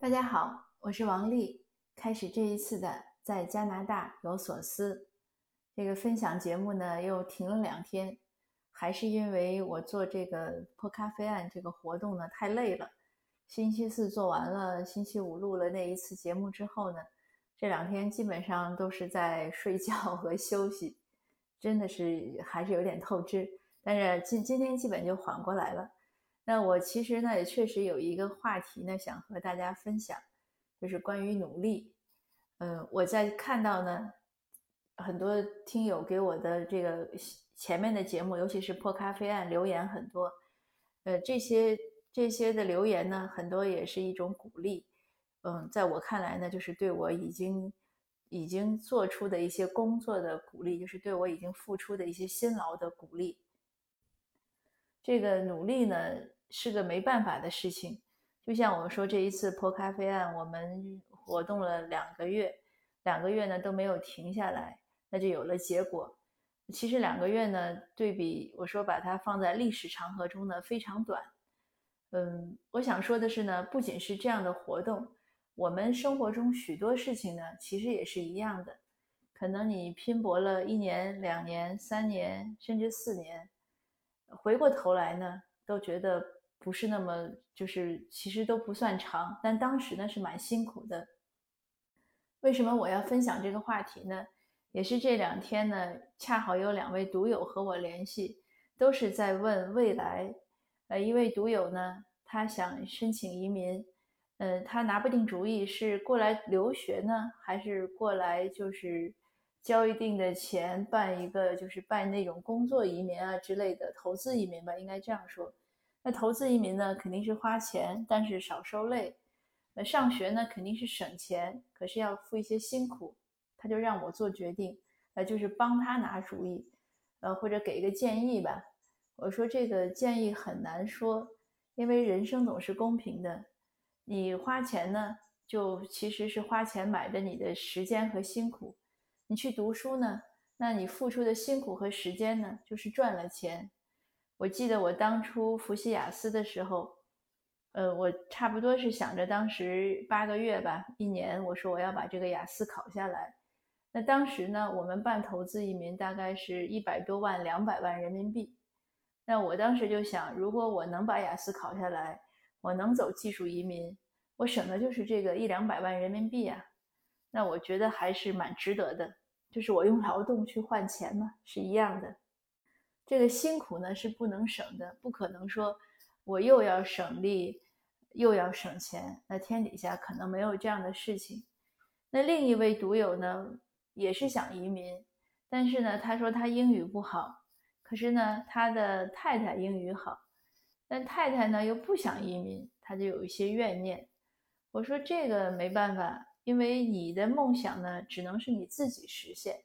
大家好，我是王丽。开始这一次的在加拿大有所思这个分享节目呢，又停了两天，还是因为我做这个破咖啡案这个活动呢太累了。星期四做完了，星期五录了那一次节目之后呢，这两天基本上都是在睡觉和休息，真的是还是有点透支。但是今今天基本就缓过来了。那我其实呢也确实有一个话题呢想和大家分享，就是关于努力。嗯，我在看到呢很多听友给我的这个前面的节目，尤其是破咖啡案留言很多，呃，这些这些的留言呢很多也是一种鼓励。嗯，在我看来呢，就是对我已经已经做出的一些工作的鼓励，就是对我已经付出的一些辛劳的鼓励。这个努力呢。是个没办法的事情，就像我们说这一次破咖啡案，我们活动了两个月，两个月呢都没有停下来，那就有了结果。其实两个月呢，对比我说把它放在历史长河中呢非常短。嗯，我想说的是呢，不仅是这样的活动，我们生活中许多事情呢其实也是一样的。可能你拼搏了一年、两年、三年，甚至四年，回过头来呢，都觉得。不是那么，就是其实都不算长，但当时呢是蛮辛苦的。为什么我要分享这个话题呢？也是这两天呢，恰好有两位读友和我联系，都是在问未来。呃，一位读友呢，他想申请移民，呃，他拿不定主意是过来留学呢，还是过来就是交一定的钱办一个，就是办那种工作移民啊之类的投资移民吧，应该这样说。那投资移民呢，肯定是花钱，但是少受累；那上学呢，肯定是省钱，可是要付一些辛苦。他就让我做决定，呃，就是帮他拿主意，呃，或者给一个建议吧。我说这个建议很难说，因为人生总是公平的。你花钱呢，就其实是花钱买的你的时间和辛苦；你去读书呢，那你付出的辛苦和时间呢，就是赚了钱。我记得我当初复习雅思的时候，呃，我差不多是想着当时八个月吧，一年，我说我要把这个雅思考下来。那当时呢，我们办投资移民大概是一百多万、两百万人民币。那我当时就想，如果我能把雅思考下来，我能走技术移民，我省的就是这个一两百万人民币啊。那我觉得还是蛮值得的，就是我用劳动去换钱嘛，是一样的。这个辛苦呢是不能省的，不可能说我又要省力又要省钱，那天底下可能没有这样的事情。那另一位读友呢也是想移民，但是呢他说他英语不好，可是呢他的太太英语好，但太太呢又不想移民，他就有一些怨念。我说这个没办法，因为你的梦想呢只能是你自己实现，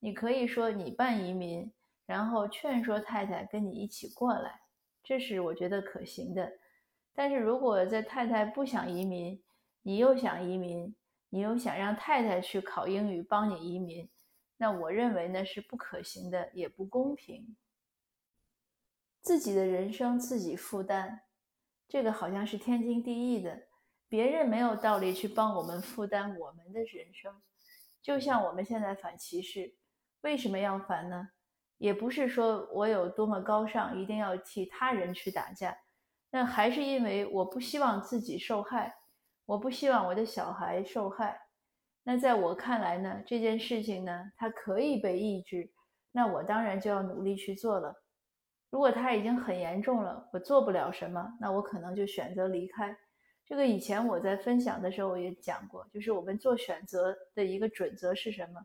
你可以说你办移民。然后劝说太太跟你一起过来，这是我觉得可行的。但是如果在太太不想移民，你又想移民，你又想让太太去考英语帮你移民，那我认为呢是不可行的，也不公平。自己的人生自己负担，这个好像是天经地义的，别人没有道理去帮我们负担我们的人生。就像我们现在反歧视，为什么要反呢？也不是说我有多么高尚，一定要替他人去打架，那还是因为我不希望自己受害，我不希望我的小孩受害。那在我看来呢，这件事情呢，它可以被抑制，那我当然就要努力去做了。如果他已经很严重了，我做不了什么，那我可能就选择离开。这个以前我在分享的时候也讲过，就是我们做选择的一个准则是什么？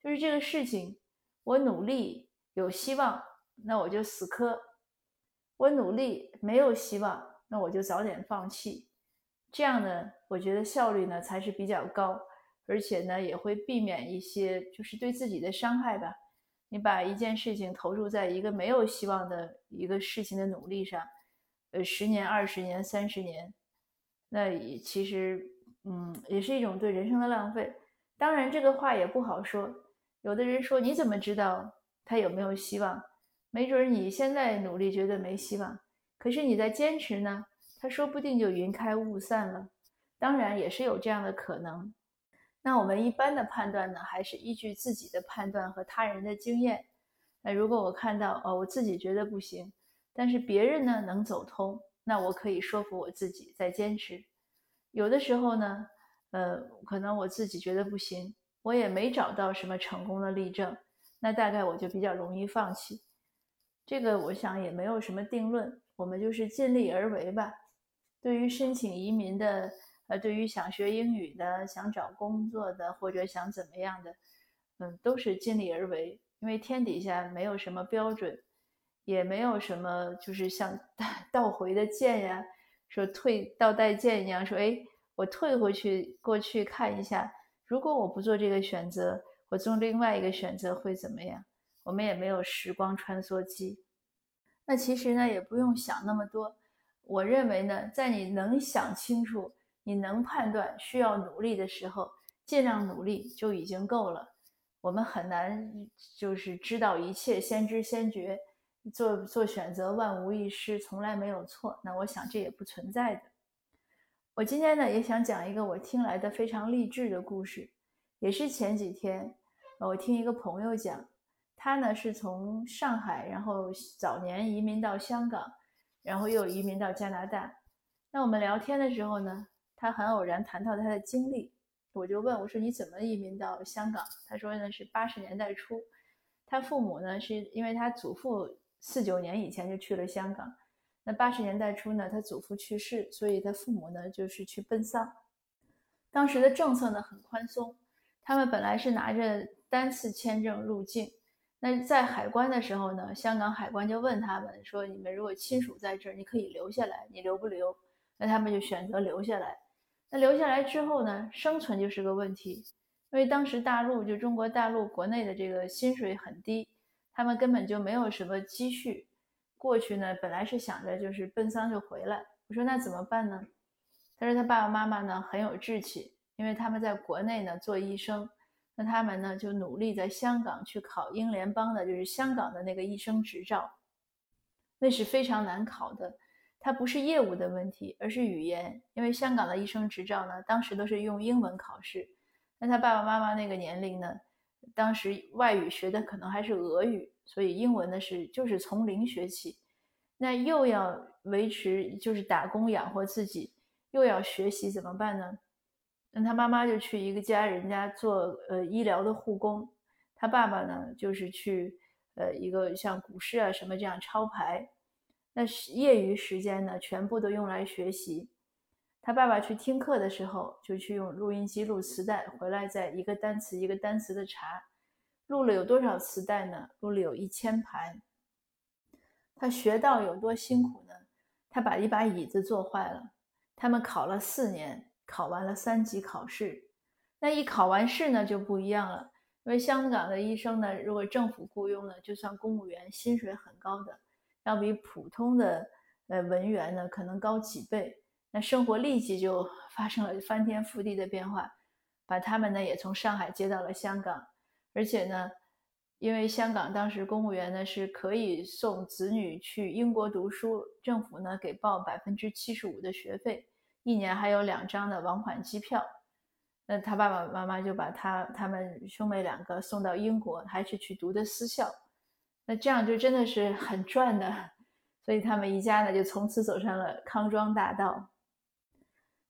就是这个事情，我努力。有希望，那我就死磕；我努力没有希望，那我就早点放弃。这样呢，我觉得效率呢才是比较高，而且呢也会避免一些就是对自己的伤害吧。你把一件事情投入在一个没有希望的一个事情的努力上，呃，十年、二十年、三十年，那也其实嗯也是一种对人生的浪费。当然，这个话也不好说。有的人说：“你怎么知道？”他有没有希望？没准你现在努力觉得没希望，可是你在坚持呢，他说不定就云开雾散了。当然也是有这样的可能。那我们一般的判断呢，还是依据自己的判断和他人的经验。那如果我看到哦，我自己觉得不行，但是别人呢能走通，那我可以说服我自己再坚持。有的时候呢，呃，可能我自己觉得不行，我也没找到什么成功的例证，那大概我就比较容易放弃。这个我想也没有什么定论，我们就是尽力而为吧。对于申请移民的。呃，对于想学英语的、想找工作的或者想怎么样的，嗯，都是尽力而为。因为天底下没有什么标准，也没有什么就是像倒 回的箭呀，说退倒带键一样，说哎，我退回去过去看一下，如果我不做这个选择，我做另外一个选择会怎么样？我们也没有时光穿梭机。那其实呢，也不用想那么多。我认为呢，在你能想清楚。你能判断需要努力的时候，尽量努力就已经够了。我们很难就是知道一切，先知先觉，做做选择万无一失，从来没有错。那我想这也不存在的。我今天呢也想讲一个我听来的非常励志的故事，也是前几天我听一个朋友讲，他呢是从上海，然后早年移民到香港，然后又移民到加拿大。那我们聊天的时候呢。他很偶然谈到他的经历，我就问我说：“你怎么移民到香港？”他说：“呢是八十年代初，他父母呢是因为他祖父四九年以前就去了香港，那八十年代初呢他祖父去世，所以他父母呢就是去奔丧。当时的政策呢很宽松，他们本来是拿着单次签证入境，那在海关的时候呢，香港海关就问他们说：‘你们如果亲属在这儿，你可以留下来，你留不留？’那他们就选择留下来。”那留下来之后呢，生存就是个问题，因为当时大陆就中国大陆国内的这个薪水很低，他们根本就没有什么积蓄。过去呢，本来是想着就是奔丧就回来。我说那怎么办呢？他说他爸爸妈妈呢很有志气，因为他们在国内呢做医生，那他们呢就努力在香港去考英联邦的，就是香港的那个医生执照，那是非常难考的。它不是业务的问题，而是语言。因为香港的医生执照呢，当时都是用英文考试。那他爸爸妈妈那个年龄呢，当时外语学的可能还是俄语，所以英文呢是就是从零学起。那又要维持就是打工养活自己，又要学习，怎么办呢？那他妈妈就去一个家人家做呃医疗的护工，他爸爸呢就是去呃一个像股市啊什么这样抄牌。那业余时间呢，全部都用来学习。他爸爸去听课的时候，就去用录音机录磁带，回来再一个单词一个单词的查。录了有多少磁带呢？录了有一千盘。他学到有多辛苦呢？他把一把椅子坐坏了。他们考了四年，考完了三级考试。那一考完试呢，就不一样了。因为香港的医生呢，如果政府雇佣呢，就算公务员，薪水很高的。要比普通的呃文员呢可能高几倍，那生活立即就 发生了翻天覆地的变化，把他们呢也从上海接到了香港，而且呢，因为香港当时公务员呢是可以送子女去英国读书，政府呢给报百分之七十五的学费，一年还有两张的往返机票，那他爸爸妈妈就把他他们兄妹两个送到英国，还是去读的私校。那这样就真的是很赚的，所以他们一家呢就从此走上了康庄大道。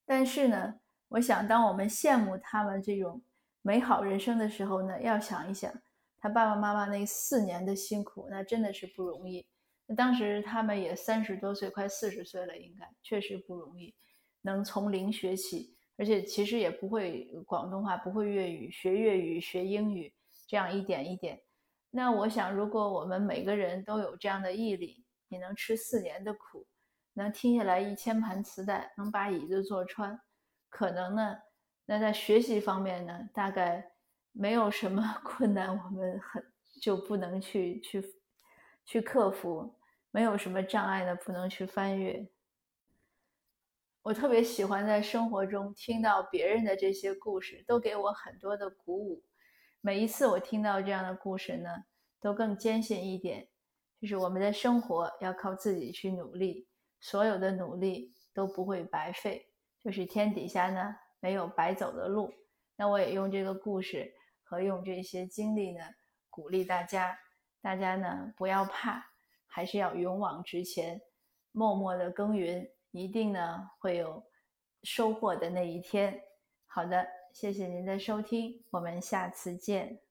但是呢，我想当我们羡慕他们这种美好人生的时候呢，要想一想他爸爸妈妈那四年的辛苦，那真的是不容易。那当时他们也三十多岁，快四十岁了，应该确实不容易，能从零学起，而且其实也不会广东话，不会粤语，学粤语、学英语，这样一点一点。那我想，如果我们每个人都有这样的毅力，你能吃四年的苦，能听下来一千盘磁带，能把椅子坐穿，可能呢，那在学习方面呢，大概没有什么 困难，我们很就不能去去去克服，没有什么障碍呢，不能去翻越。我特别喜欢在生活中听到别人的这些故事，都给我很多的鼓舞。每一次我听到这样的故事呢，都更坚信一点，就是我们的生活要靠自己去努力，所有的努力都不会白费，就是天底下呢，没有白走的路。那我也用这个故事和用这些经历呢，鼓励大家，大家呢，不要怕，还是要勇往直前，默默的耕耘。一定呢会有收获的那一天。好的谢谢您的收听我们下次见。